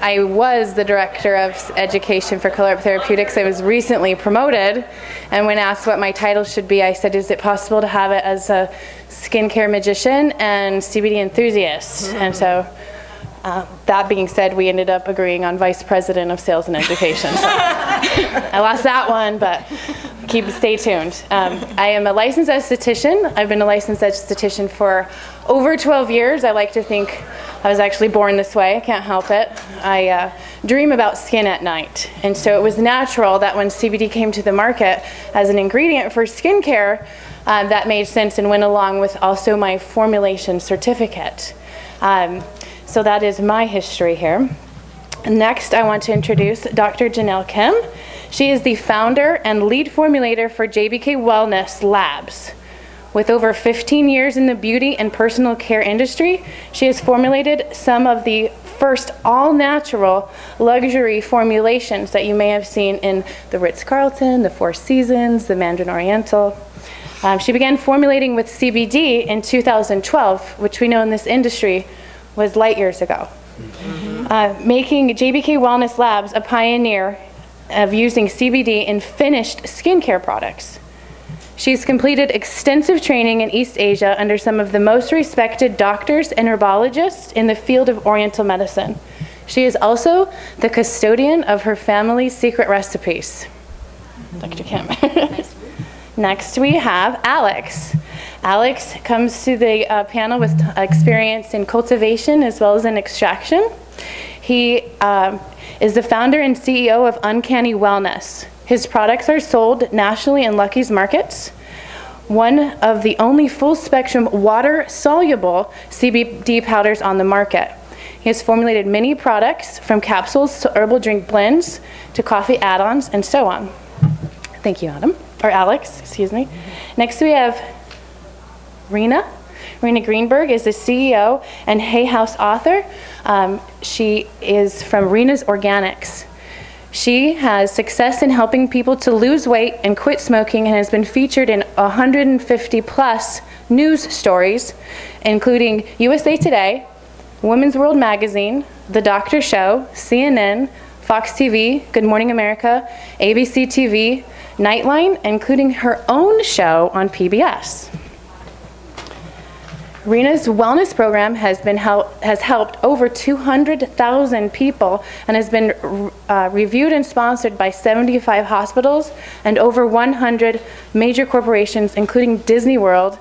I was the director of education for Color Up Therapeutics. I was recently promoted, and when asked what my title should be, I said, "Is it possible to have it as a skincare magician and CBD enthusiast?" And so. Uh, that being said, we ended up agreeing on vice president of sales and education. So I lost that one, but keep stay tuned. Um, I am a licensed esthetician. I've been a licensed esthetician for over 12 years. I like to think I was actually born this way. I can't help it. I uh, dream about skin at night, and so it was natural that when CBD came to the market as an ingredient for skincare, uh, that made sense and went along with also my formulation certificate. Um, so that is my history here. Next, I want to introduce Dr. Janelle Kim. She is the founder and lead formulator for JBK Wellness Labs. With over 15 years in the beauty and personal care industry, she has formulated some of the first all natural luxury formulations that you may have seen in the Ritz Carlton, the Four Seasons, the Mandarin Oriental. Um, she began formulating with CBD in 2012, which we know in this industry was light years ago. Mm-hmm. Uh, making JBK Wellness Labs a pioneer of using CBD in finished skincare products. She's completed extensive training in East Asia under some of the most respected doctors and herbologists in the field of Oriental medicine. She is also the custodian of her family's secret recipes. Dr. Kim. Next, we have Alex. Alex comes to the uh, panel with experience in cultivation as well as in extraction. He uh, is the founder and CEO of Uncanny Wellness. His products are sold nationally in Lucky's markets. One of the only full spectrum water soluble CBD powders on the market. He has formulated many products from capsules to herbal drink blends to coffee add ons and so on. Thank you, Adam. Or Alex, excuse me. Next we have Rena. Rena Greenberg is the CEO and Hay House author. Um, she is from Rena's Organics. She has success in helping people to lose weight and quit smoking and has been featured in 150 plus news stories, including USA Today, Women's World Magazine, The Doctor Show, CNN, Fox TV, Good Morning America, ABC TV, Nightline, including her own show on PBS. Rena's wellness program has been has helped over 200,000 people and has been uh, reviewed and sponsored by 75 hospitals and over 100 major corporations, including Disney World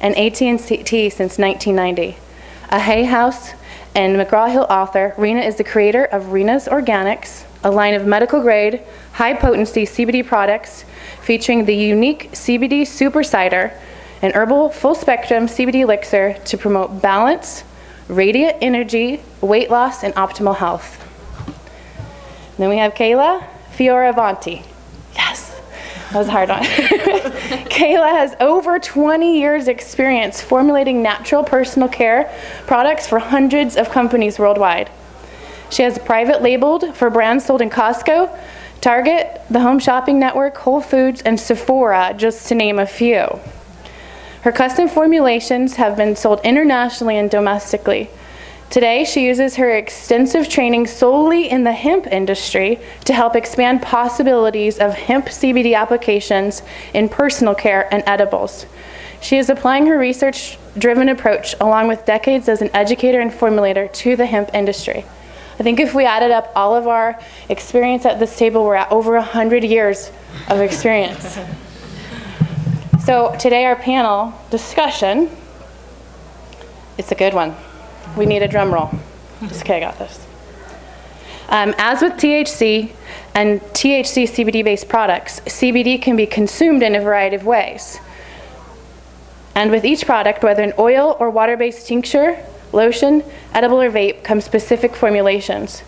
and AT&T since 1990. A Hay House and McGraw-Hill author, Rena is the creator of Rena's Organics, a line of medical grade, high potency CBD products featuring the unique CBD Super Cider an herbal full spectrum CBD elixir to promote balance, radiant energy, weight loss, and optimal health. Then we have Kayla Fioravanti. Yes, that was hard one. Kayla has over 20 years' experience formulating natural personal care products for hundreds of companies worldwide. She has private labeled for brands sold in Costco, Target, the Home Shopping Network, Whole Foods, and Sephora, just to name a few. Her custom formulations have been sold internationally and domestically. Today, she uses her extensive training solely in the hemp industry to help expand possibilities of hemp CBD applications in personal care and edibles. She is applying her research driven approach along with decades as an educator and formulator to the hemp industry. I think if we added up all of our experience at this table, we're at over 100 years of experience. So today our panel discussion, it's a good one. We need a drum roll. okay, I got this. Um, as with THC and THC CBD based products, CBD can be consumed in a variety of ways. And with each product, whether an oil or water based tincture, lotion, edible, or vape, come specific formulations.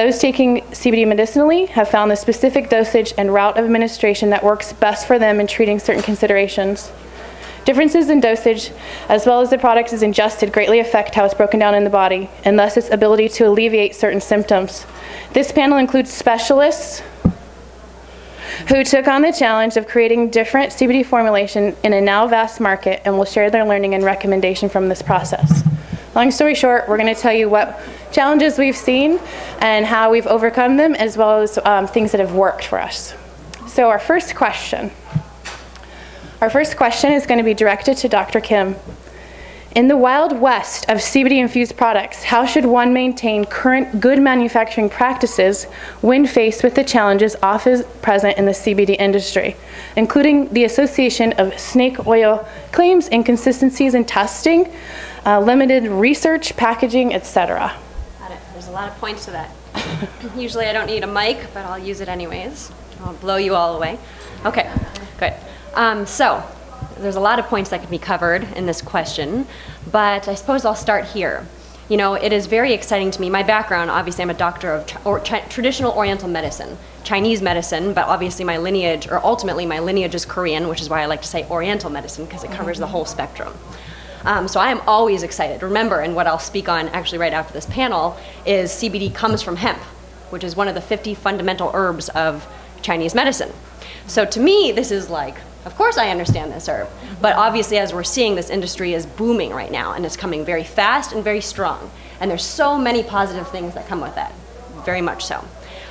Those taking CBD medicinally have found the specific dosage and route of administration that works best for them in treating certain considerations. Differences in dosage, as well as the product is ingested, greatly affect how it's broken down in the body, and thus its ability to alleviate certain symptoms. This panel includes specialists who took on the challenge of creating different CBD formulation in a now vast market and will share their learning and recommendation from this process. Long story short, we're going to tell you what challenges we've seen and how we've overcome them, as well as um, things that have worked for us. So, our first question. Our first question is going to be directed to Dr. Kim. In the wild west of CBD infused products, how should one maintain current good manufacturing practices when faced with the challenges often present in the CBD industry, including the association of snake oil claims, inconsistencies in testing, uh, limited research, packaging, etc.? There's a lot of points to that. Usually I don't need a mic, but I'll use it anyways. I'll blow you all away. Okay, good. Um, so, there's a lot of points that can be covered in this question, but I suppose I'll start here. You know, it is very exciting to me. My background, obviously, I'm a doctor of tra- or tra- traditional Oriental medicine, Chinese medicine, but obviously my lineage, or ultimately my lineage is Korean, which is why I like to say Oriental medicine because it covers the whole spectrum. Um, so I am always excited. Remember, and what I'll speak on actually right after this panel is CBD comes from hemp, which is one of the 50 fundamental herbs of Chinese medicine. So to me, this is like of course, I understand this herb. But obviously, as we're seeing, this industry is booming right now and it's coming very fast and very strong. And there's so many positive things that come with that, very much so.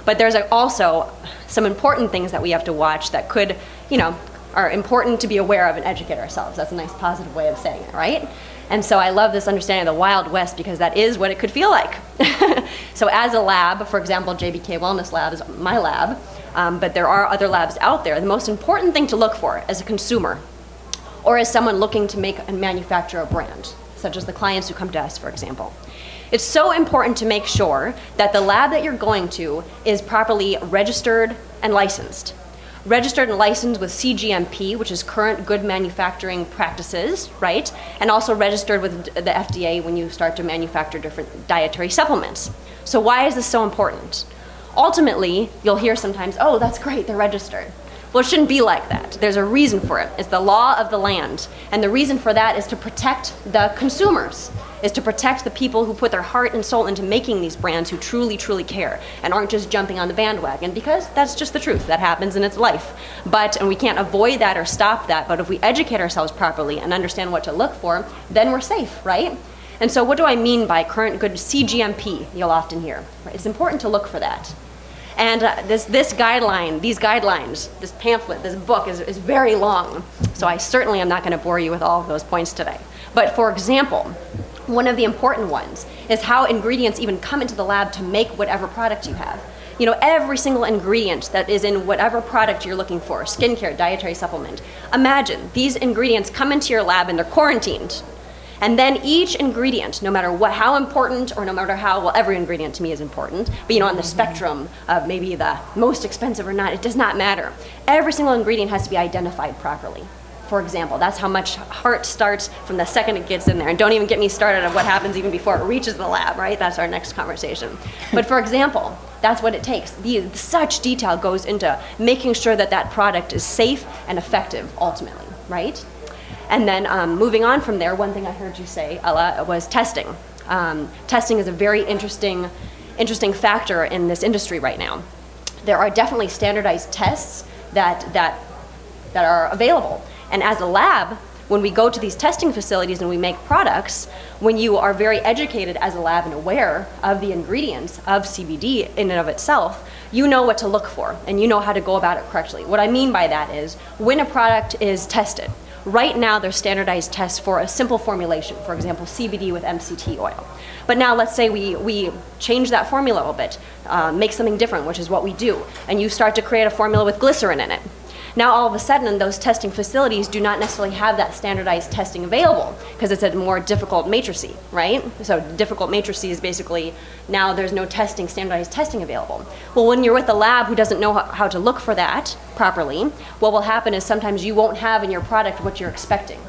But there's also some important things that we have to watch that could, you know, are important to be aware of and educate ourselves. That's a nice positive way of saying it, right? And so I love this understanding of the Wild West because that is what it could feel like. so, as a lab, for example, JBK Wellness Lab is my lab um, but there are other labs out there. The most important thing to look for as a consumer or as someone looking to make and manufacture a brand, such as the clients who come to us, for example. It's so important to make sure that the lab that you're going to is properly registered and licensed. Registered and licensed with CGMP, which is current good manufacturing practices, right? And also registered with the FDA when you start to manufacture different dietary supplements. So, why is this so important? Ultimately, you'll hear sometimes, oh, that's great, they're registered. Well, it shouldn't be like that. There's a reason for it. It's the law of the land. And the reason for that is to protect the consumers, is to protect the people who put their heart and soul into making these brands who truly, truly care and aren't just jumping on the bandwagon because that's just the truth. That happens in its life. But, and we can't avoid that or stop that, but if we educate ourselves properly and understand what to look for, then we're safe, right? And so, what do I mean by current good CGMP? You'll often hear. It's important to look for that. And uh, this, this guideline, these guidelines, this pamphlet, this book is, is very long. So I certainly am not going to bore you with all of those points today. But for example, one of the important ones is how ingredients even come into the lab to make whatever product you have. You know, every single ingredient that is in whatever product you're looking for, skincare, dietary supplement. Imagine these ingredients come into your lab and they're quarantined and then each ingredient, no matter what, how important or no matter how, well, every ingredient to me is important, but you know, on the spectrum of maybe the most expensive or not, it does not matter. Every single ingredient has to be identified properly. For example, that's how much heart starts from the second it gets in there. And don't even get me started on what happens even before it reaches the lab, right? That's our next conversation. But for example, that's what it takes. The, such detail goes into making sure that that product is safe and effective ultimately, right? And then um, moving on from there, one thing I heard you say, Ella, was testing. Um, testing is a very interesting, interesting factor in this industry right now. There are definitely standardized tests that, that, that are available. And as a lab, when we go to these testing facilities and we make products, when you are very educated as a lab and aware of the ingredients of CBD in and of itself, you know what to look for and you know how to go about it correctly. What I mean by that is when a product is tested, Right now, there's standardized tests for a simple formulation, for example, CBD with MCT oil. But now, let's say we, we change that formula a bit, uh, make something different, which is what we do, and you start to create a formula with glycerin in it. Now, all of a sudden, those testing facilities do not necessarily have that standardized testing available because it's a more difficult matrix, right? So, difficult matrices basically now there's no testing, standardized testing available. Well, when you're with a lab who doesn't know how to look for that properly, what will happen is sometimes you won't have in your product what you're expecting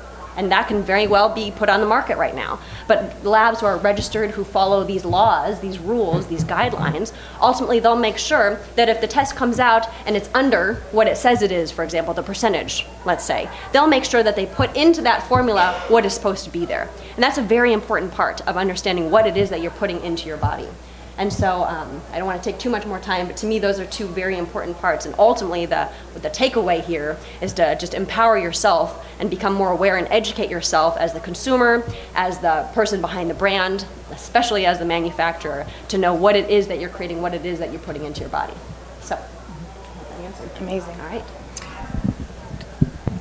and that can very well be put on the market right now. But labs who are registered, who follow these laws, these rules, these guidelines, ultimately they'll make sure that if the test comes out and it's under what it says it is, for example, the percentage, let's say, they'll make sure that they put into that formula what is supposed to be there. And that's a very important part of understanding what it is that you're putting into your body. And so um, I don't want to take too much more time, but to me, those are two very important parts. And ultimately, the, the takeaway here is to just empower yourself and become more aware and educate yourself as the consumer, as the person behind the brand, especially as the manufacturer, to know what it is that you're creating, what it is that you're putting into your body. So. Amazing. All right.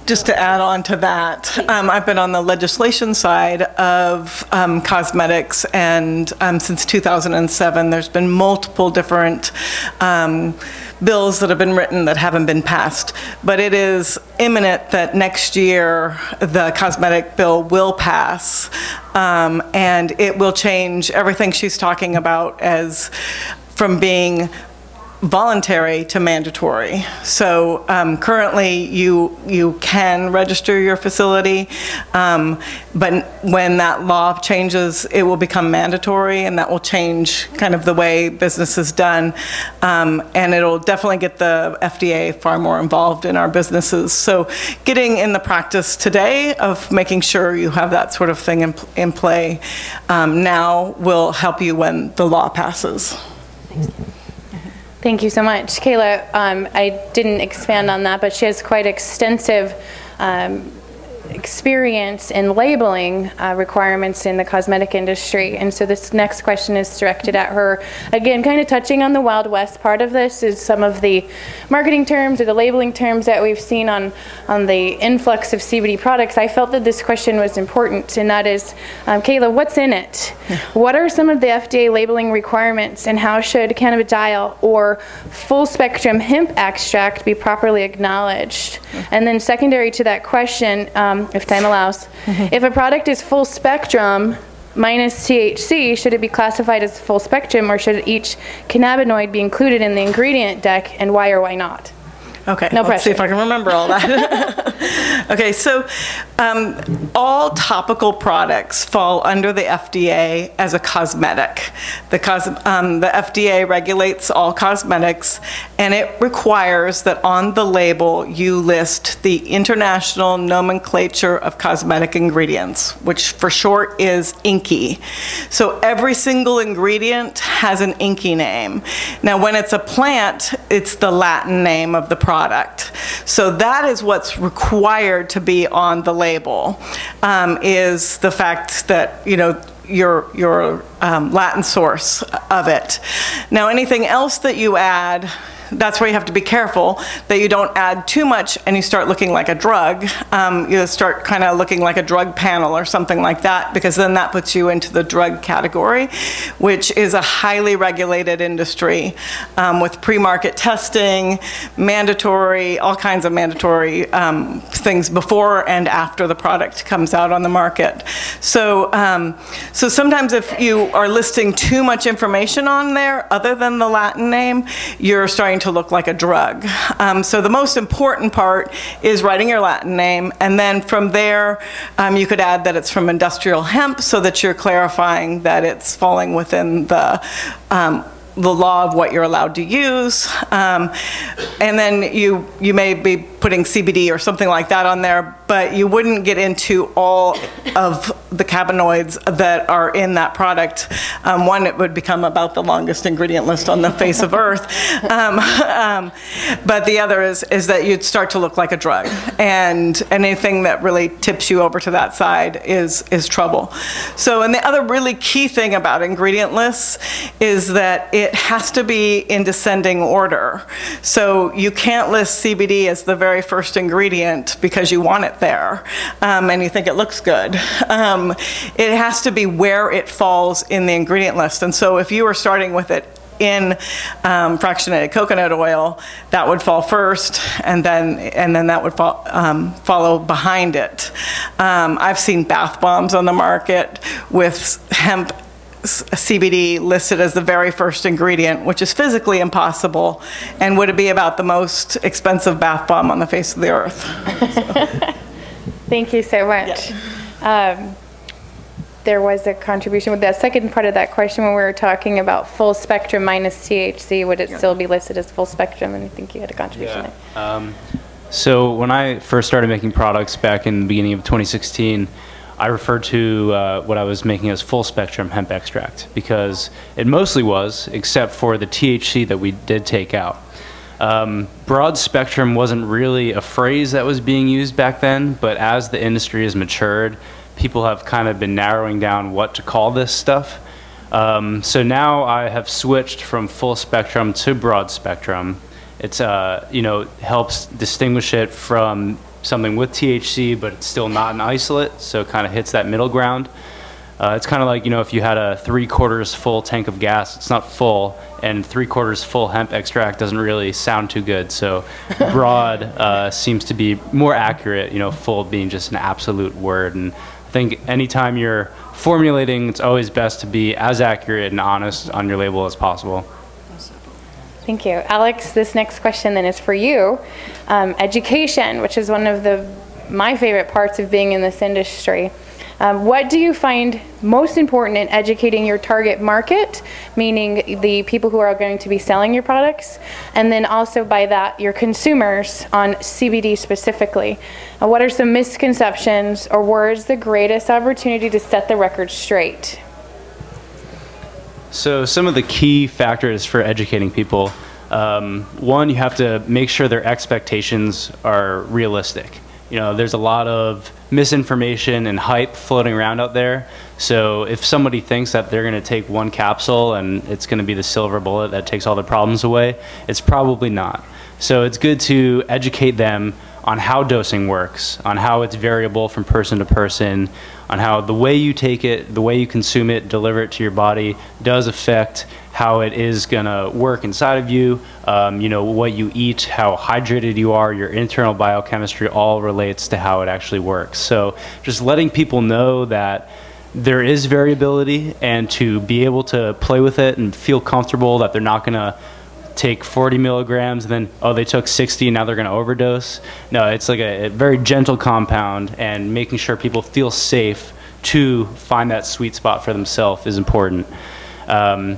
Just to add on to that, um, I've been on the legislation side of um, cosmetics, and um, since 2007, there's been multiple different um, bills that have been written that haven't been passed. But it is imminent that next year the cosmetic bill will pass, um, and it will change everything she's talking about as from being voluntary to mandatory. So um, currently, you you can register your facility, um, but when that law changes, it will become mandatory, and that will change kind of the way business is done, um, and it'll definitely get the FDA far more involved in our businesses. So getting in the practice today of making sure you have that sort of thing in, in play um, now will help you when the law passes. Thank you so much. Kayla, um, I didn't expand on that, but she has quite extensive um, experience in labeling uh, requirements in the cosmetic industry. And so this next question is directed at her. Again, kind of touching on the Wild West part of this is some of the marketing terms or the labeling terms that we've seen on, on the influx of CBD products. I felt that this question was important, and that is, um, Kayla, what's in it? What are some of the FDA labeling requirements, and how should cannabidiol or full spectrum hemp extract be properly acknowledged? And then secondary to that question, um, Um, if time allows, if a product is full spectrum minus THC, should it be classified as full spectrum or should each cannabinoid be included in the ingredient deck and why or why not? Okay, No let's see if. I can remember all that. okay, so um, all topical products fall under the FDA as a cosmetic. The, cos- um, the FDA regulates all cosmetics, and it requires that on the label you list the international nomenclature of cosmetic ingredients, which for short is INCI. So every single ingredient has an INCI name. Now, when it's a plant, it's the Latin name of the product. So that is what's required to be on the label, um, is the fact that, you know, your, your um, Latin source of it. Now, anything else that you add, that's where you have to be careful that you don't add too much and you start looking like a drug. Um, you start kind of looking like a drug panel or something like that, because then that puts you into the drug category, which is a highly regulated industry um, with pre market testing, mandatory, all kinds of mandatory um, things before and after the product comes out on the market. So, um, so sometimes if you are listing too much information on there other than the Latin name, you're starting to look like a drug. Um, so the most important part is writing your Latin name, and then from there, um, you could add that it's from industrial hemp so that you're clarifying that it's falling within the um, the law of what you're allowed to use. Um, and then you, you may be putting CBD or something like that on there, but you wouldn't get into all of the cannabinoids that are in that product. Um, one, it would become about the longest ingredient list on the face of Earth. Um, um, but the other is, is that you'd start to look like a drug. And anything that really tips you over to that side is, is trouble. So, and the other really key thing about ingredient lists is that it has to be in descending order. So you can't list CBD as the very first ingredient because you want it there um, and you think it looks good. Um, it has to be where it falls in the ingredient list. And so if you were starting with it in um, fractionated coconut oil, that would fall first, and then and then that would fall, um, follow behind it. Um, I've seen bath bombs on the market with hemp CBD listed as the very first ingredient, which is physically impossible, and would it be about the most expensive bath bomb on the face of the earth. Thank you so much. Um, there was a contribution with that second part of that question when we were talking about full spectrum minus THC. Would it still be listed as full spectrum? And I think you had a contribution there. Um, so when I first started making products back in the beginning of 2016, I referred to uh, what I was making as full spectrum hemp extract because it mostly was, except for the THC that we did take out. Um, broad spectrum wasn't really a phrase that was being used back then, but as the industry has matured, people have kind of been narrowing down what to call this stuff. Um, so now I have switched from full spectrum to broad spectrum. It's uh, you know helps distinguish it from something with THC, but it's still not an isolate, so it kind of hits that middle ground. Uh, it's kind of like you know if you had a three quarters full tank of gas, it's not full, and three quarters full hemp extract doesn't really sound too good. So broad uh, seems to be more accurate. You know, full being just an absolute word, and I think anytime you're formulating, it's always best to be as accurate and honest on your label as possible. Thank you. Alex, this next question then is for you. Um, education, which is one of the my favorite parts of being in this industry. Um, what do you find most important in educating your target market, meaning the people who are going to be selling your products, and then also by that, your consumers on CBD specifically? Uh, what are some misconceptions, or where is the greatest opportunity to set the record straight? So, some of the key factors for educating people um, one, you have to make sure their expectations are realistic. You know, there's a lot of misinformation and hype floating around out there. So if somebody thinks that they're going to take one capsule and it's going to be the silver bullet that takes all the problems away, it's probably not. So it's good to educate them on how dosing works, on how it's variable from person to person, on how the way you take it, the way you consume it, deliver it to your body does affect how it is going to work inside of you, um, you know, what you eat, how hydrated you are, your internal biochemistry all relates to how it actually works. So just letting people know that there is variability and to be able to play with it and feel comfortable that they're not going to take 40 milligrams and then oh they took 60 and now they're going to overdose no it's like a, a, very gentle compound and making sure people feel safe to find that sweet spot for themselves is important um,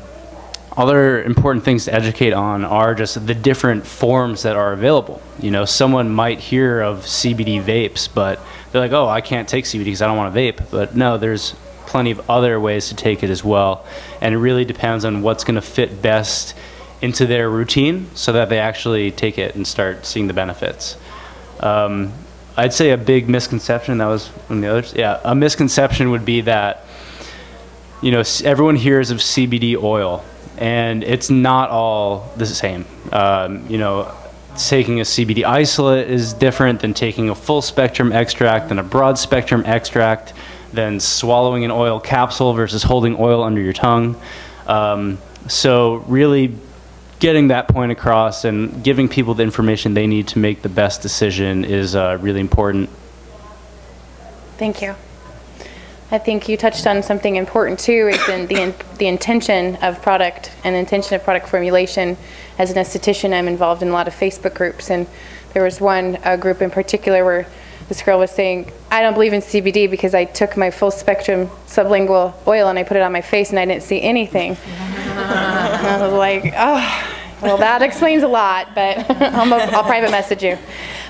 other important things to educate on are just the different forms that are available. You know, someone might hear of CBD vapes, but they're like, oh, I can't take CBD because I don't want to vape. But no, there's plenty of other ways to take it as well. And it really depends on what's going to fit best into their routine so that they actually take it and start seeing the benefits. Um, I'd say a big misconception, that was the others. Yeah, a misconception would be that, you know, everyone hears of CBD oil and it's not all the same. Um, you know, taking a CBD isolate is different than taking a full spectrum extract than a broad spectrum extract, than swallowing an oil capsule versus holding oil under your tongue. Um, so really getting that point across and giving people the information they need to make the best decision is uh, really important. Thank you. I think you touched on something important too, is in the, in, the intention of product and intention of product formulation. As an esthetician, I'm involved in a lot of Facebook groups, and there was one group in particular where this girl was saying, I don't believe in CBD because I took my full spectrum sublingual oil and I put it on my face and I didn't see anything. I was like, oh, well, that explains a lot, but I'll, I'll private message you.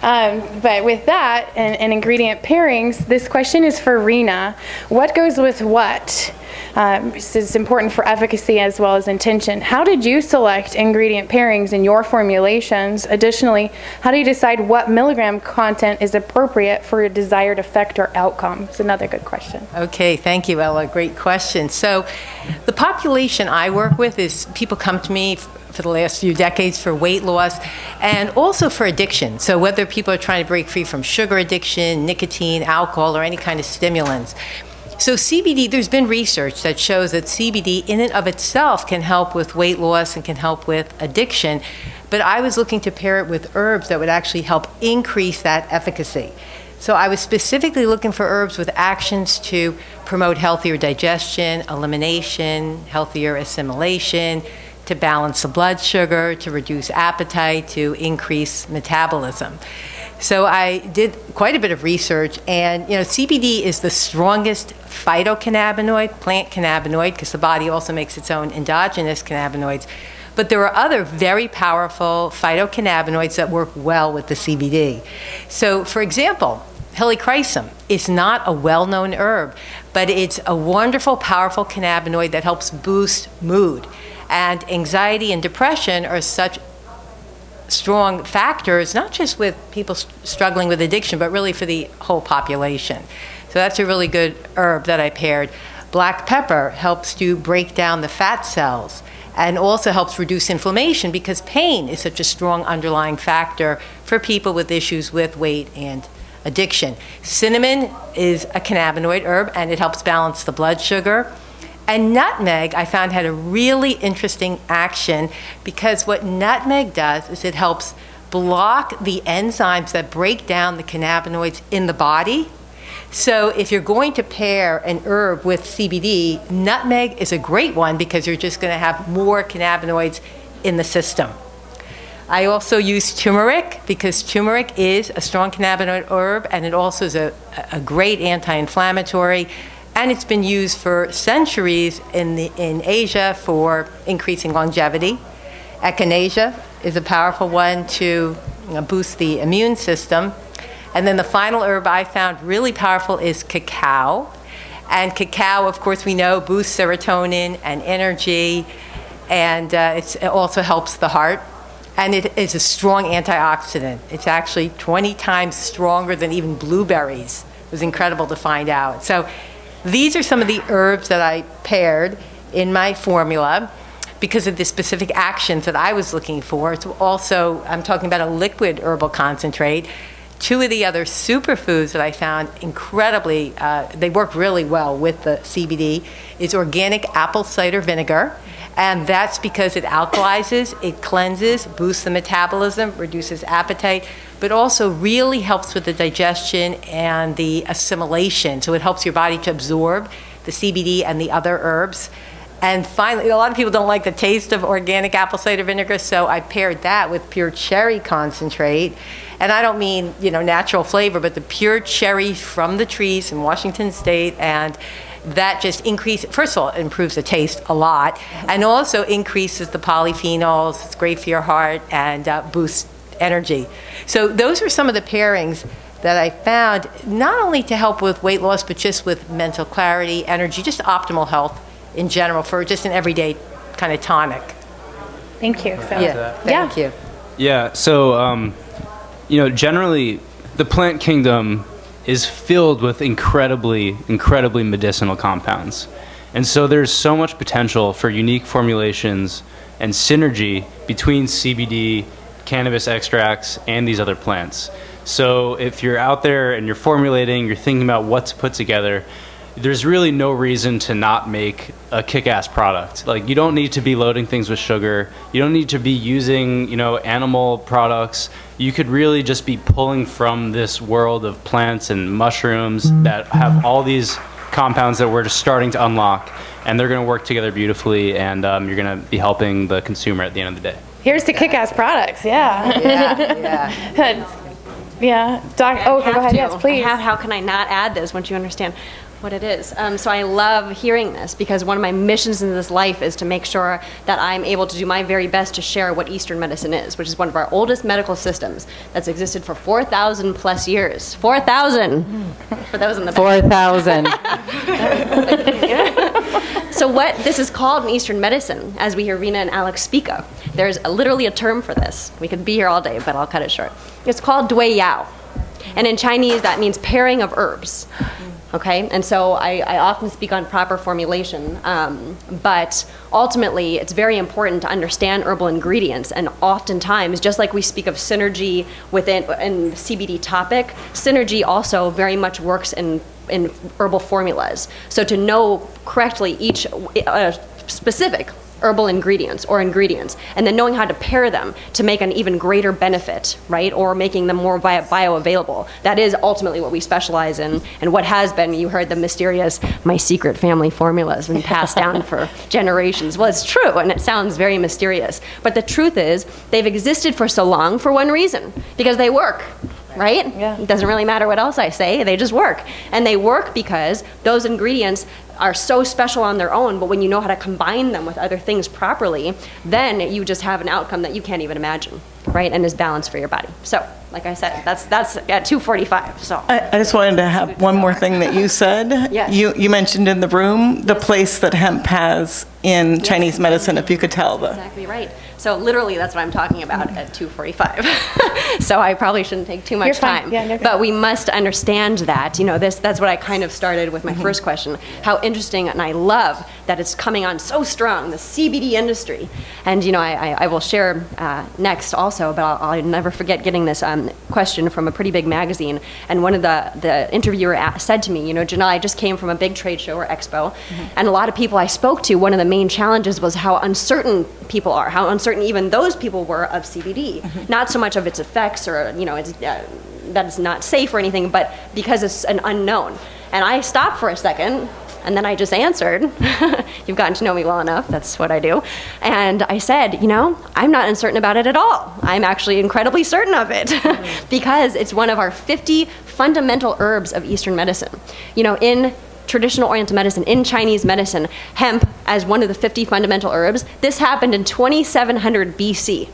Um, but with that and, and, ingredient pairings, this question is for Rena. What goes with what? Um, this is important for efficacy as well as intention. How did you select ingredient pairings in your formulations? Additionally, how do you decide what milligram content is appropriate for your desired effect or outcome? It's another good question. Okay, thank you, Ella. Great question. So, the population I work with is people come to me for the last few decades for weight loss and also for addiction. So, whether people are trying to break free from sugar addiction, nicotine, alcohol, or any kind of stimulants. So, CBD, there's been research that shows that CBD in and of itself can help with weight loss and can help with addiction. But I was looking to pair it with herbs that would actually help increase that efficacy. So I was specifically looking for herbs with actions to promote healthier digestion, elimination, healthier assimilation, to balance the blood sugar, to reduce appetite, to increase metabolism. So I did quite a bit of research, and you know, CBD is the strongest phytocannabinoid, plant cannabinoid, because the body also makes its own endogenous cannabinoids. But there are other very powerful phytocannabinoids that work well with the CBD. So, for example, helichrysum is not a well-known herb, but it's a wonderful, powerful cannabinoid that helps boost mood. And anxiety and depression are such strong factors, not just with people struggling with addiction, but really for the whole population. So that's a really good herb that I paired. Black pepper helps to break down the fat cells and also helps reduce inflammation because pain is such a strong underlying factor for people with issues with weight and addiction. Cinnamon is a cannabinoid herb and it helps balance the blood sugar. And nutmeg, I found, had a really interesting action because what nutmeg does is it helps block the enzymes that break down the cannabinoids in the body. So if you're going to pair an herb with CBD, nutmeg is a great one because you're just going to have more cannabinoids in the system. I also use turmeric because turmeric is a strong cannabinoid herb and it also is a, a great anti inflammatory. And it's been used for centuries in, the, in Asia for increasing longevity. Echinacea is a powerful one to you know, boost the immune system. And then the final herb I found really powerful is cacao. And cacao, of course, we know boosts serotonin and energy, and uh, it also helps the heart. And it is a strong antioxidant. It's actually 20 times stronger than even blueberries. It was incredible to find out. So these are some of the herbs that I paired in my formula because of the specific actions that I was looking for. So also, I'm talking about a liquid herbal concentrate. Two of the other superfoods that I found incredibly, uh, they work really well with the CBD, is organic apple cider vinegar. And that's because it alkalizes, it cleanses, boosts the metabolism, reduces appetite, but also really helps with the digestion and the assimilation. So it helps your body to absorb the CBD and the other herbs. And finally, a lot of people don't like the taste of organic apple cider vinegar, so I paired that with pure cherry concentrate. And I don't mean, you know, natural flavor, but the pure cherry from the trees in Washington State. And that just increases, first of all, improves the taste a lot, and also increases the polyphenols. It's great for your heart and uh, boosts energy. So those are some of the pairings that I found, not only to help with weight loss, but just with mental clarity, energy, just optimal health in general for just an everyday kind of tonic. Thank you. So, Yeah, thank Yeah. you. Yeah, so, um, you know, generally, the plant kingdom is filled with incredibly, incredibly medicinal compounds. And so there's so much potential for unique formulations and synergy between CBD, cannabis extracts, and these other plants. So if you're out there and you're formulating, you're thinking about what to put together, there's really no reason to not make a kick-ass product. Like you don't need to be loading things with sugar. You don't need to be using, you know, animal products. You could really just be pulling from this world of plants and mushrooms that have all these compounds that we're just starting to unlock, and they're going to work together beautifully, and um, you're going to be helping the consumer at the end of the day. Here's to kick-ass products. Yeah. Yeah, yeah. yeah. Doc. Oh, okay, have go ahead. to. Yes, please. How, how can I not add this once you understand what it is? Um, so I love hearing this because one of my missions in this life is to make sure that I'm able to do my very best to share what Eastern medicine is, which is one of our oldest medical systems that's existed for 4,000 plus years. 4,000 for those in the back. 4,000. So what this is called in Eastern medicine, as we hear Rena and Alex speak of, there's a, literally a term for this. We could be here all day, but I'll cut it short. It's called Dui Yao. And in Chinese, that means pairing of herbs. Okay, and so I, I often speak on proper formulation, um, but ultimately it's very important to understand herbal ingredients. And oftentimes, just like we speak of synergy within in CBD topic, synergy also very much works in in herbal formulas. So to know correctly each uh, specific herbal ingredients or ingredients, and then knowing how to pair them to make an even greater benefit, right? Or making them more bio- bioavailable. That is ultimately what we specialize in, and what has been. You heard the mysterious "my secret family formulas" been passed down for generations. Well, it's true, and it sounds very mysterious. But the truth is, they've existed for so long for one reason: because they work right? Yeah. It doesn't really matter what else I say, they just work. And they work because those ingredients are so special on their own, but when you know how to combine them with other things properly, then you just have an outcome that you can't even imagine, right? And is balanced for your body. So, like I said, that's that's at 2:45. So I, I just wanted to have one more thing that you said. Yes. You, you mentioned in the room the place that hemp has in Chinese medicine, if you could tell the. exactly right. So literally, that's what I'm talking about at mm-hmm. 2:45. so I probably shouldn't take too much You're fine. time. Yeah, you're but we must understand that. You know, this that's what I kind of started with my mm-hmm. first question. How interesting, and I love that it's coming on so strong, the CBD industry. And you know, I, I, I will share uh, next also, but I'll, I'll never forget getting this um, question from a pretty big magazine. And one of the the interviewer a- said to me, you know, Janelle, I just came from a big trade show or expo, and a lot of people I spoke to, one of the main challenges was how uncertain people are, how uncertain even those people were of CBD. Not so much of its effects or you know, it's uh, that it's not safe or anything, but because it's an unknown. And I stopped for a second, and then I just answered. You've gotten to know me well enough, that's what I do. And I said, you know, I'm not uncertain about it at all. I'm actually incredibly certain of it because it's one of our 50 fundamental herbs of Eastern medicine. You know, in traditional Oriental medicine, in Chinese medicine, hemp as one of the 50 fundamental herbs, this happened in 2700 BC.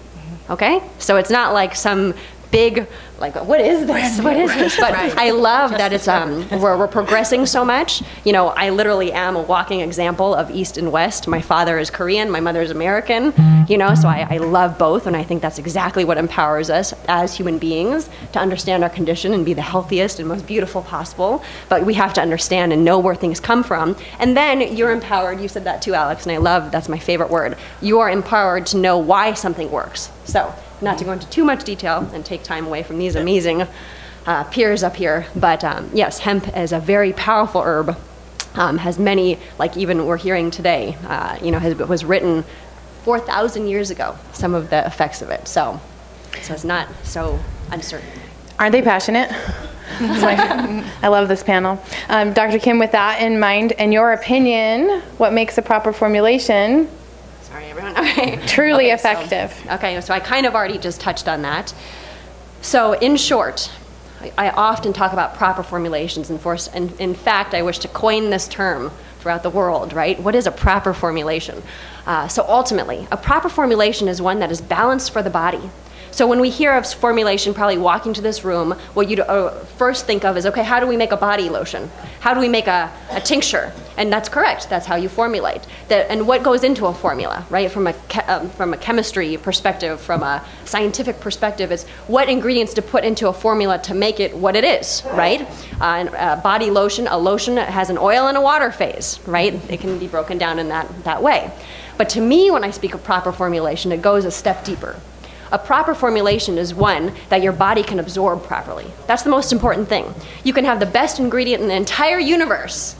Okay? So it's not like some big like what is this? What is this? But i love that it's um we're, we're progressing so much. You know i literally am a walking example of east and west. My father is korean my mother is american you know so I, I love both and i think that's exactly what empowers us as human beings to understand our condition and be the healthiest and most beautiful possible. But we have to understand and know where things come from. And then you're empowered. You said that too alex and i love that's my favorite word. You are empowered to know why something works. So not to go into too much detail and take time away from these amazing uh, peers up here, but um, yes, hemp is a very powerful herb. Um, has many, like even we're hearing today, uh, you know, has, was written 4,000 years ago, some of the effects of it. So, so it's not so uncertain. Aren't they passionate? I love this panel. Um, Dr. Kim, with that in mind, in your opinion, what makes a proper formulation. Okay. truly Okay, so- effective? Okay, so I kind of already just touched on that. So, in short, I, I often talk about proper formulations, and, for, and in fact, I wish to coin this term throughout the world, right? What is a proper formulation? Uh, so, ultimately, a proper formulation is one that is balanced for the body. So when we hear of formulation, probably walking to this room, what you'd uh, first think of is, okay, how do we make a body lotion? How do we make a, a tincture? And that's correct. That's how you formulate. That, and what goes into a formula, right? From a che- um, from a chemistry perspective, from a scientific perspective, is what ingredients to put into a formula to make it what it is, right? Uh, and a body lotion, a lotion has an oil and a water phase, right? It can be broken down in that that way. But to me, when I speak of proper formulation, it goes a step deeper. A proper formulation is one that your body can absorb properly. That's the most important thing. You can have the best ingredient in the entire universe,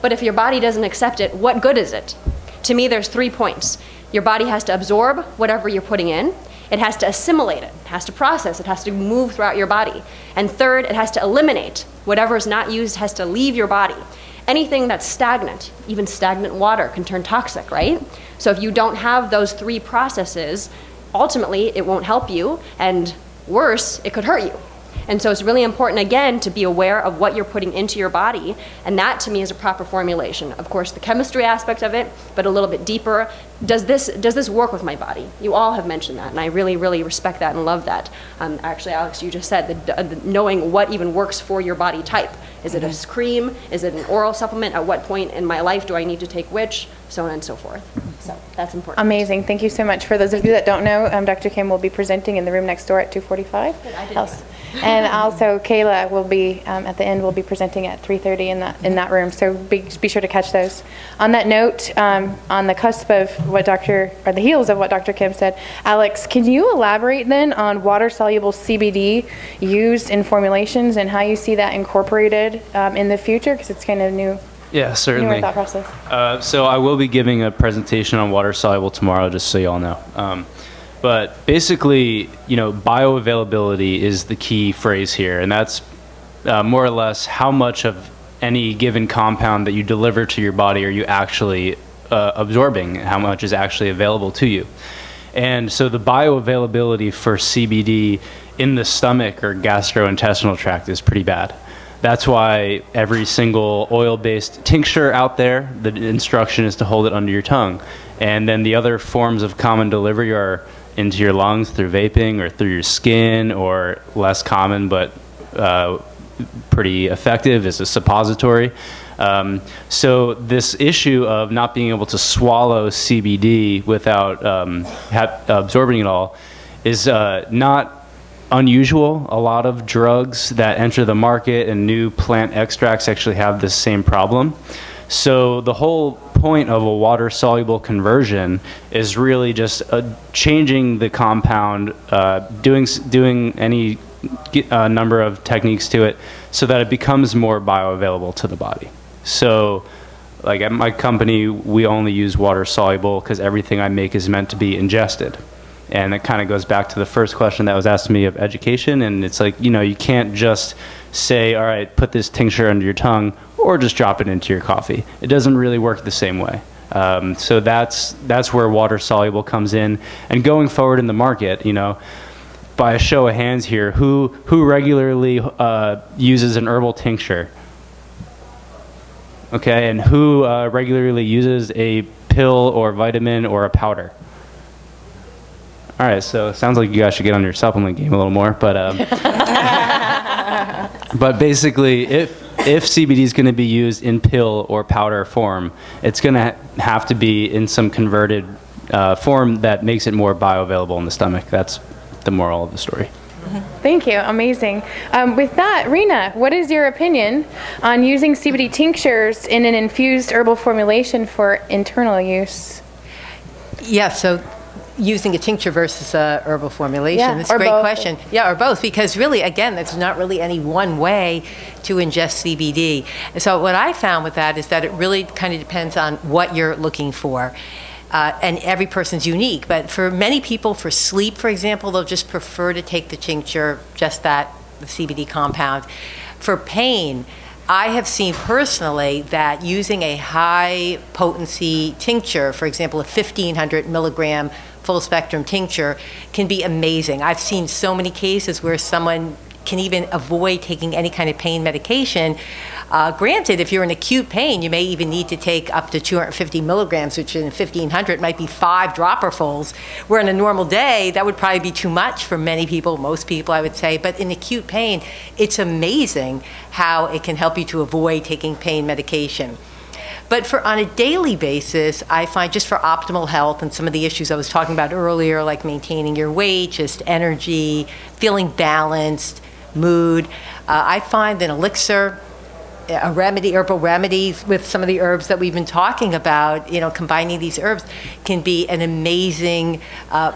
but if your body doesn't accept it, what good is it? To me, there's three points. Your body has to absorb whatever you're putting in, it has to assimilate it, it has to process, it has to move throughout your body. And third, it has to eliminate whatever is not used, has to leave your body. Anything that's stagnant, even stagnant water, can turn toxic, right? So if you don't have those three processes, ultimately it won't help you, and worse, it could hurt you. And so it's really important, again, to be aware of what you're putting into your body, and that to me is a proper formulation. Of course, the chemistry aspect of it, but a little bit deeper. Does this, does this work with my body? You all have mentioned that, and I really, really respect that and love that. Um, actually, Alex, you just said the, the, knowing what even works for your body type. Is it a cream? Is it an oral supplement? At what point in my life do I need to take which? So on and so forth. So that's important. Amazing. Thank you so much. For those of you that don't know, um, Dr. Kim will be presenting in the room next door at 2:45. Else- And also Kayla will be, um, at the end, will be presenting at 3:30 in that, in that room. So be, be sure to catch those. On that note, um, on the cusp of what Dr., or the heels of what Dr. Kim said, Alex, can you elaborate then on water-soluble CBD used in formulations and how you see that incorporated um, in the future? Because it's kind of new, Yeah, certainly. thought process. Uh, so I will be giving a presentation on water soluble tomorrow, just so you all know. Um, but basically, you know, bioavailability is the key phrase here, and that's uh, more or less how much of any given compound that you deliver to your body are you actually uh, absorbing, how much is actually available to you. And so the bioavailability for CBD in the stomach or gastrointestinal tract is pretty bad. That's why every single oil based tincture out there, the instruction is to hold it under your tongue. And then the other forms of common delivery are into your lungs through vaping or through your skin, or less common but uh, pretty effective is a suppository. Um, so this issue of not being able to swallow CBD without um, ha- absorbing it all is uh, not unusual. A lot of drugs that enter the market and new plant extracts actually have this same problem. So the whole point of a water soluble conversion is really just uh, changing the compound, uh, doing doing any uh, number of techniques to it so that it becomes more bioavailable to the body. So, like at my company, we only use water soluble because everything I make is meant to be ingested. And it kind of goes back to the first question that was asked to me of education. And it's like, you know, you can't just say, all right, put this tincture under your tongue or just drop it into your coffee. It doesn't really work the same way. Um, so that's, that's where water soluble comes in. And going forward in the market, you know, by a show of hands here, who, who regularly uh, uses an herbal tincture? Okay, and who uh, regularly uses a pill or vitamin or a powder? All right, so it sounds like you guys should get on your supplement game a little more, but um, but basically, if if CBD is going to be used in pill or powder form, it's going to have to be in some converted uh, form that makes it more bioavailable in the stomach. That's the moral of the story. Thank you. Amazing. Um, with that, Rena, what is your opinion on using CBD tinctures in an infused herbal formulation for internal use? Yeah, so using a tincture versus a herbal formulation? Yeah, That's a great both. question. Yeah, or both, because really, again, there's not really any one way to ingest CBD. And so what I found with that is that it really kind of depends on what you're looking for. Uh, and every person's unique. But for many people, for sleep, for example, they'll just prefer to take the tincture, just that, the CBD compound. For pain, I have seen personally that using a high potency tincture, for example, a 1500 milligram full spectrum tincture, can be amazing. I've seen so many cases where someone can even avoid taking any kind of pain medication. Uh, granted, if you're in acute pain, you may even need to take up to 250 milligrams, which in 1500 might be five dropperfuls. Where in a normal day, that would probably be too much for many people, most people, I would say. But in acute pain, it's amazing how it can help you to avoid taking pain medication. But for on a daily basis, I find just for optimal health and some of the issues I was talking about earlier, like maintaining your weight, just energy, feeling balanced, mood, uh, I find an elixir, a remedy, herbal remedies with some of the herbs that we've been talking about, you know, combining these herbs can be an amazing uh,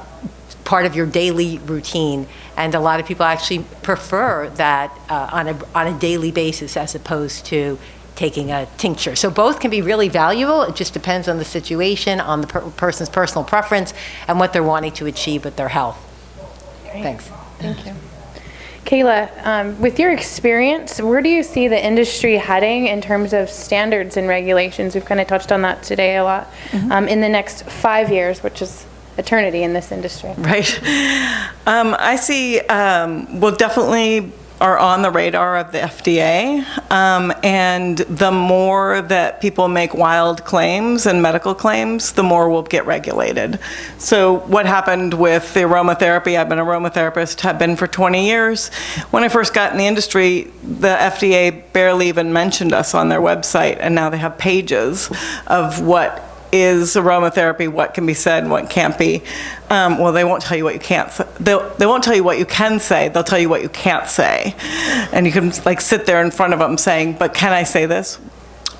part of your daily routine. And a lot of people actually prefer that uh, on, a, on a daily basis as opposed to taking a tincture. So both can be really valuable. It just depends on the situation, on the per- person's personal preference, and what they're wanting to achieve with their health. Thanks. Thank you. Kayla, um, with your experience, where do you see the industry heading in terms of standards and regulations? We've kind of touched on that today a lot. Um, in the next five years, which is eternity in this industry. Right. Um, I see, um, well, definitely are on the radar of the FDA. Um, and the more that people make wild claims and medical claims, the more we'll get regulated. So, what happened with the aromatherapy? I've been an aromatherapist, have been for 20 years. When I first got in the industry, the FDA barely even mentioned us on their website, and now they have pages of what is aromatherapy, what can be said and what can't be. Um, well, they won't tell you what you can't say. They'll, they won't tell you what you can say, they'll tell you what you can't say. And you can like sit there in front of them saying, but can I say this?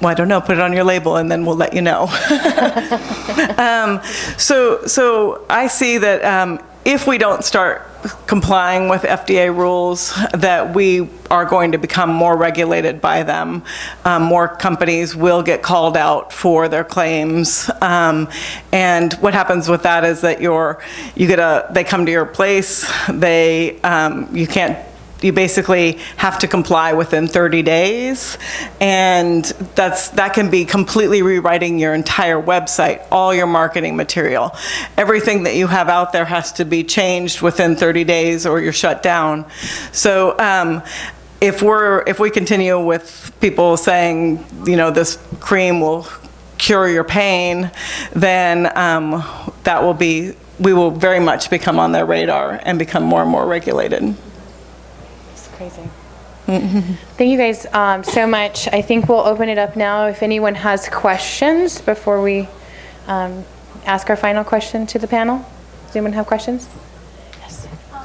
Well, I don't know, put it on your label and then we'll let you know. um, so, so I see that um, if we don't start complying with FDA rules, that we are going to become more regulated by them. Um, more companies will get called out for their claims. Um, and what happens with that is that you're, you get a, they come to your place, they, um, you can't you basically have to comply within 30 days. And that's that can be completely rewriting your entire website all your marketing material. Everything that you have out there has to be changed within 30 days or you're shut down. So um, if we're, if we continue with people saying, you know, this cream will cure your pain, then um, that will be, we will very much become on their radar and become more and more regulated. It's crazy. Thank you guys um, so much. I think we'll open it up now if anyone has questions before we um, ask our final question to the panel. Does anyone have questions? Yes. Um,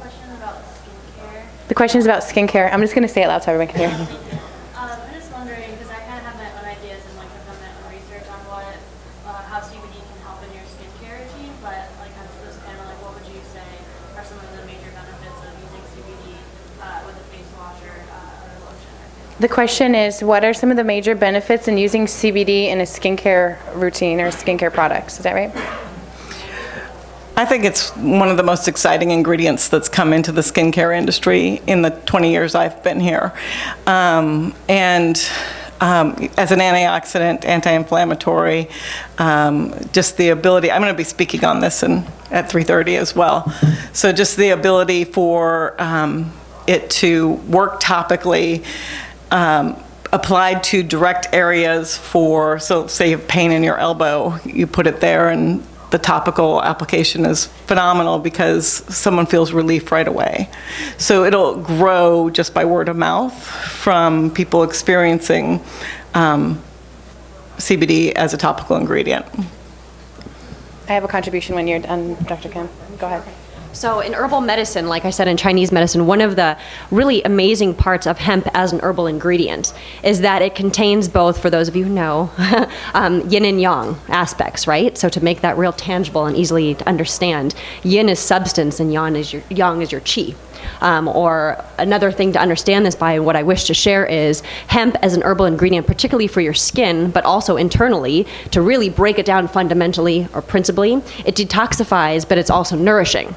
question about skincare. The question is about skincare. I'm just going to say it loud so everyone can hear. Um, I'm just wondering, because I kind of have my own ideas and like have done my own research on what, uh, how CBD can help in your skincare routine, but like as this panel, like what would you say are some of the major benefits of using CBD uh, with a face wash or uh, or a lotion? or things? The question is, what are some of the major benefits in using CBD in a skincare routine or skincare products? Is that right? I think it's one of the most exciting ingredients that's come into the skincare industry in the 20 years I've been here. Um, and um, as an antioxidant, anti-inflammatory, um, just the ability, I'm going to be speaking on this in, at 3.30 as well. So just the ability for um, it to work topically, um, applied to direct areas for, so say you have pain in your elbow, you put it there and the topical application is phenomenal because someone feels relief right away. So it'll grow just by word of mouth from people experiencing um, CBD as a topical ingredient. I have a contribution when you're done, Dr. Kim. Go ahead. So, in herbal medicine, like I said, in Chinese medicine, one of the really amazing parts of hemp as an herbal ingredient is that it contains both, for those of you who know, um, yin and yang aspects, right? So, to make that real tangible and easily to understand, yin is substance and yang is your, yang is your chi. Um, or another thing to understand this by, and what I wish to share is hemp as an herbal ingredient, particularly for your skin, but also internally, to really break it down fundamentally or principally, it detoxifies, but it's also nourishing.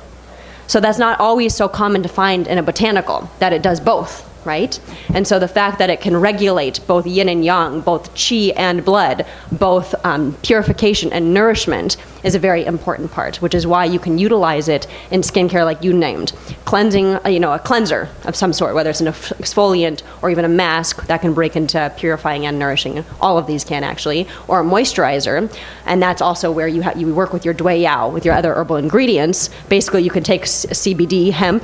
So that's not always so common to find in a botanical, that it does both, right? And so the fact that it can regulate both yin and yang, both qi and blood, both um, purification and nourishment is a very important part, which is why you can utilize it in skincare like you named. Cleansing, uh, you know, a cleanser of some sort, whether it's an exfoliant or even a mask that can break into purifying and nourishing. All of these can actually, or a moisturizer, and that's also where you ha- you work with your Dui Yao, with your other herbal ingredients. Basically, you can take CBD hemp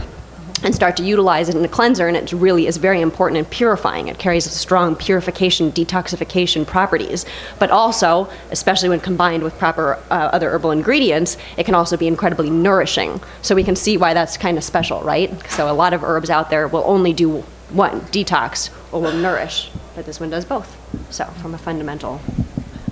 and start to utilize it in a cleanser, and it really is very important in purifying. It carries strong purification, detoxification properties, but also, especially when combined with proper uh, other herbal ingredients, it can also be incredibly nourishing. So we can see why that's kind of special, right? So a lot of herbs out there will only do one, detox, or will nourish, but this one does both. So from a fundamental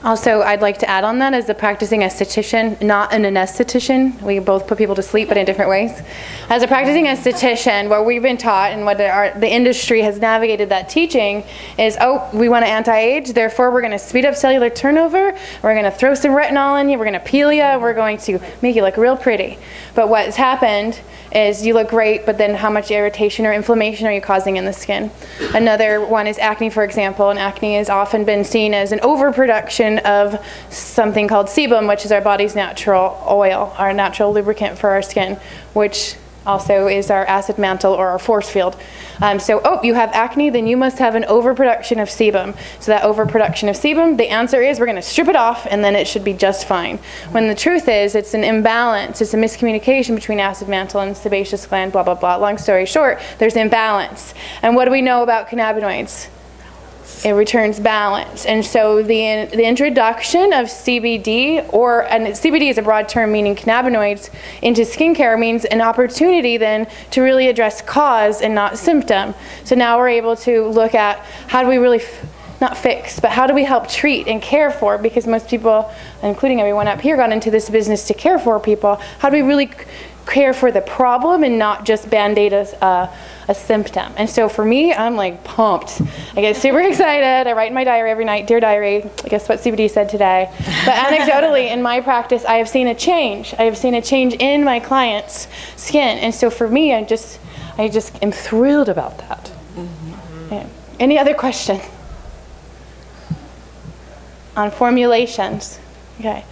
Also, I'd like to add on that as a practicing esthetician, not an anesthetician. We both put people to sleep, but in different ways. As a practicing esthetician, what we've been taught and what our, the industry has navigated that teaching is, oh, we want to anti-age, therefore we're going to speed up cellular turnover. We're going to throw some retinol in you. We're going to peel you. We're going to make you look real pretty. But what's happened is you look great, but then how much irritation or inflammation are you causing in the skin? Another one is acne, for example, and acne has often been seen as an overproduction of something called sebum, which is our body's natural oil, our natural lubricant for our skin, which also is our acid mantle or our force field. Um, so, oh, you have acne, then you must have an overproduction of sebum. So, that overproduction of sebum, the answer is we're going to strip it off and then it should be just fine. When the truth is, it's an imbalance, it's a miscommunication between acid mantle and sebaceous gland, blah, blah, blah. Long story short, there's imbalance. And what do we know about cannabinoids? It returns balance. And so the, the introduction of CBD, or and CBD is a broad term meaning cannabinoids, into skincare means an opportunity then to really address cause and not symptom. So now we're able to look at how do we really. F- not fix, but how do we help treat and care for? Because most people, including everyone up here, got into this business to care for people. How do we really c- care for the problem and not just band aid a, uh, a symptom? And so for me, I'm like pumped. I get super excited. I write in my diary every night, Dear Diary, I guess what CBD said today? But anecdotally, in my practice, I have seen a change. I have seen a change in my clients' skin. And so for me, I just, I just am thrilled about that. Yeah. Any other question? on formulations. Okay.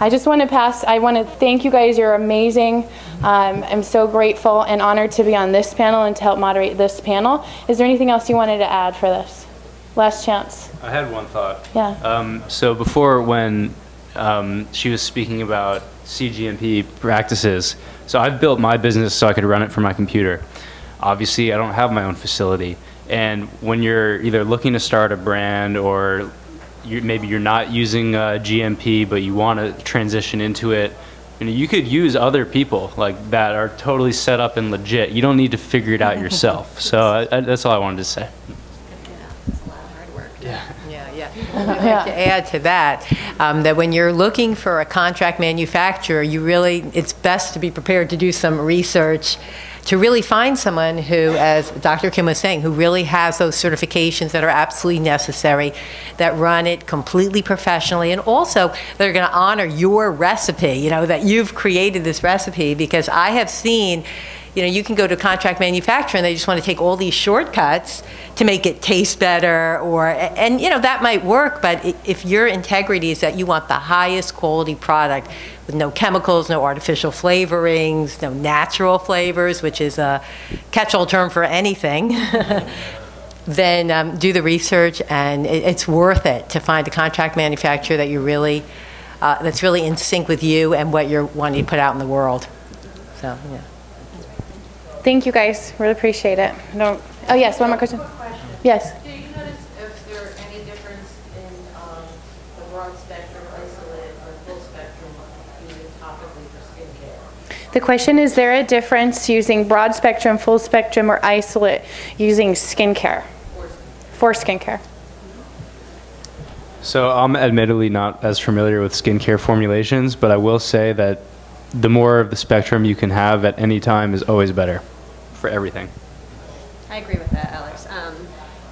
I just want to pass, I want to thank you guys. You're amazing. Um, I'm so grateful and honored to be on this panel and to help moderate this panel. Is there anything else you wanted to add for this? Last chance. I had one thought. Yeah. Um, so before, when um, she was speaking about CGMP practices, so I've built my business so I could run it from my computer. Obviously, I don't have my own facility, and when you're either looking to start a brand or you, maybe you're not using uh, GMP, but you want to transition into it. You, know, you could use other people like that are totally set up and legit. You don't need to figure it out yourself. So I, I, that's all I wanted to say. Yeah, yeah. Yeah. I'd like to add to that, um, that when you're looking for a contract manufacturer, you really, it's best to be prepared to do some research to really find someone who, as Dr. Kim was saying, who really has those certifications that are absolutely necessary, that run it completely professionally, and also that are going to honor your recipe, you know, that you've created this recipe, because I have seen you know, you can go to contract manufacturer and they just want to take all these shortcuts to make it taste better or and you know that might work but if your integrity is that you want the highest quality product with no chemicals no artificial flavorings no natural flavors which is a catch-all term for anything then um, do the research and it, it's worth it to find a contract manufacturer that you really uh, that's really in sync with you and what you're wanting to put out in the world. So yeah Thank you guys. Really appreciate it. No. Oh yes, one more question. Yes. Do you notice if there any difference in um, the broad spectrum isolate or full spectrum using topically for skincare? The question is there a difference using broad spectrum, full spectrum, or isolate using skincare? For skincare. So I'm admittedly not as familiar with skincare formulations, but I will say that the more of the spectrum you can have at any time is always better for everything. I agree with that, Alex. Um,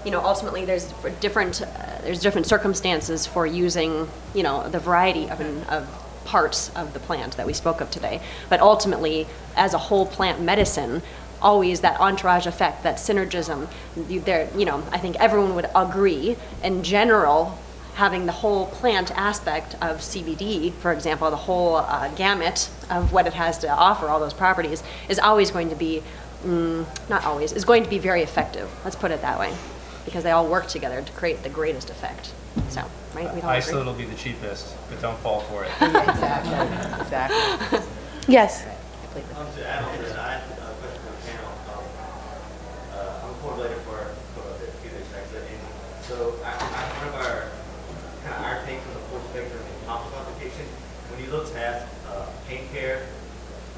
you know, ultimately, there's different uh, there's different circumstances for using you know the variety of, of parts of the plant that we spoke of today. But ultimately, as a whole plant medicine, always that entourage effect, that synergism. There, you know, I think everyone would agree in general. Having the whole plant aspect of CBD, for example, the whole uh, gamut of what it has to offer, all those properties, is always going to be mm, not always, is going to be very effective. Let's put it that way, because they all work together to create the greatest effect. So, right? We Isolate will be the cheapest, but don't fall for it. exactly exactly Yes. Um, to add on to that, I had a question for the panel. Um, uh, I'm a formulator for therapeutics, actually, and so I, I, one of our kind of our take from the full spectrum topical application, when you look past uh, care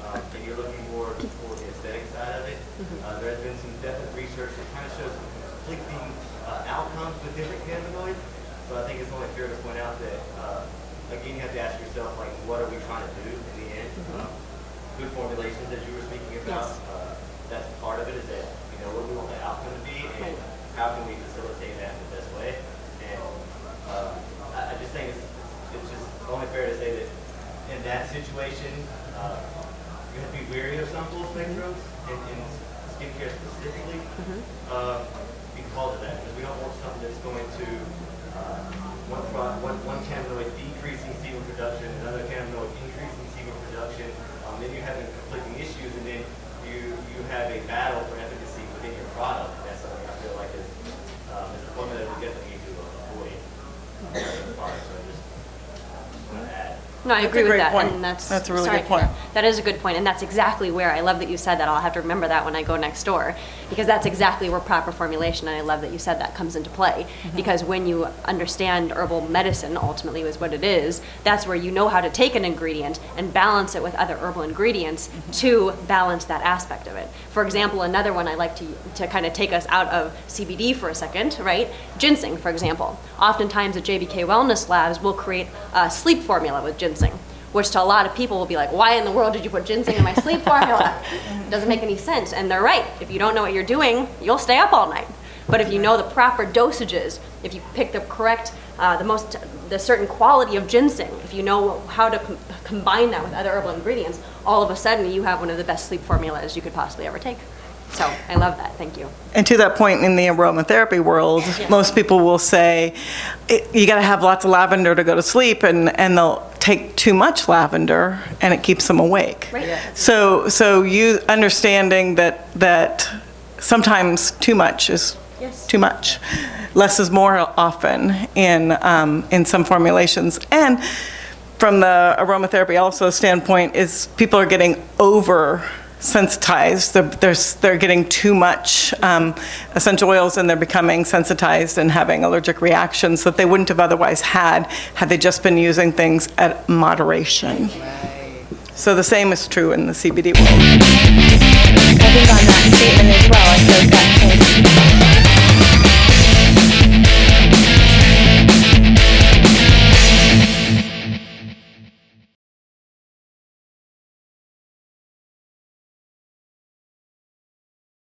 um, and you're looking more for the aesthetic side of it, uh, there has been some definite research that kind of shows conflicting uh, outcomes with different cannabinoids. So I think it's only fair to point out that, uh, again, you have to ask yourself, like, what are we trying to do in the end? Um, good formulations, that you were speaking about, Yes. uh, that's part of it, is that, you know, what we want the outcome to be, and how can we facilitate that in the best way? And uh, I, I just think it's, it's just only fair to say that in that situation, uh, you have to be wary of some full spectrums, in, in skincare specifically, uh, because of that, because we don't want something that's going to, uh, one, pro- one, one cannabinoid decreasing sebum production, another cannabinoid increasing sebum production, um, then you're having conflicting issues, and then you, you have a battle for efficacy within your product. That's something I feel like is, um, is a formula that we definitely need to avoid. uh, product. So I just want to add. No, I That's a agree with great that, point. and that's That's a really sorry, good point. That is a good point, and that's exactly where I love that you said that. I'll have to remember that when I go next door, because that's exactly where proper formulation, and I love that you said that comes into play. Mm-hmm. Because when you understand herbal medicine, ultimately is what it is. That's where you know how to take an ingredient and balance it with other herbal ingredients Mm-hmm. to balance that aspect of it. For example, another one I like to to kind of take us out of CBD for a second, right? Ginseng, for example. Oftentimes, at JBK Wellness Labs, we'll create a sleep formula with ginseng which to a lot of people will be like, why in the world did you put ginseng in my sleep formula? It doesn't make any sense. And they're right. If you don't know what you're doing, you'll stay up all night. But if you know the proper dosages, if you pick the correct, uh, the most, the certain quality of ginseng, if you know how to com- combine that with other herbal ingredients, all of a sudden you have one of the best sleep formulas you could possibly ever take. So I love that. Thank you. And to that point, in the aromatherapy world, most people will say, you got to have lots of lavender to go to sleep, and, and they'll take too much lavender, and it keeps them awake. Right. Yeah. So, so you understanding that that sometimes too much is Yes. too much, less is more often in um, in some formulations, and from the aromatherapy also standpoint is people are getting over sensitized. They're, they're, they're getting too much um, essential oils and they're becoming sensitized and having allergic reactions that they wouldn't have otherwise had had they just been using things at moderation. So the same is true in the CBD world. I think on that statement as well, I suppose that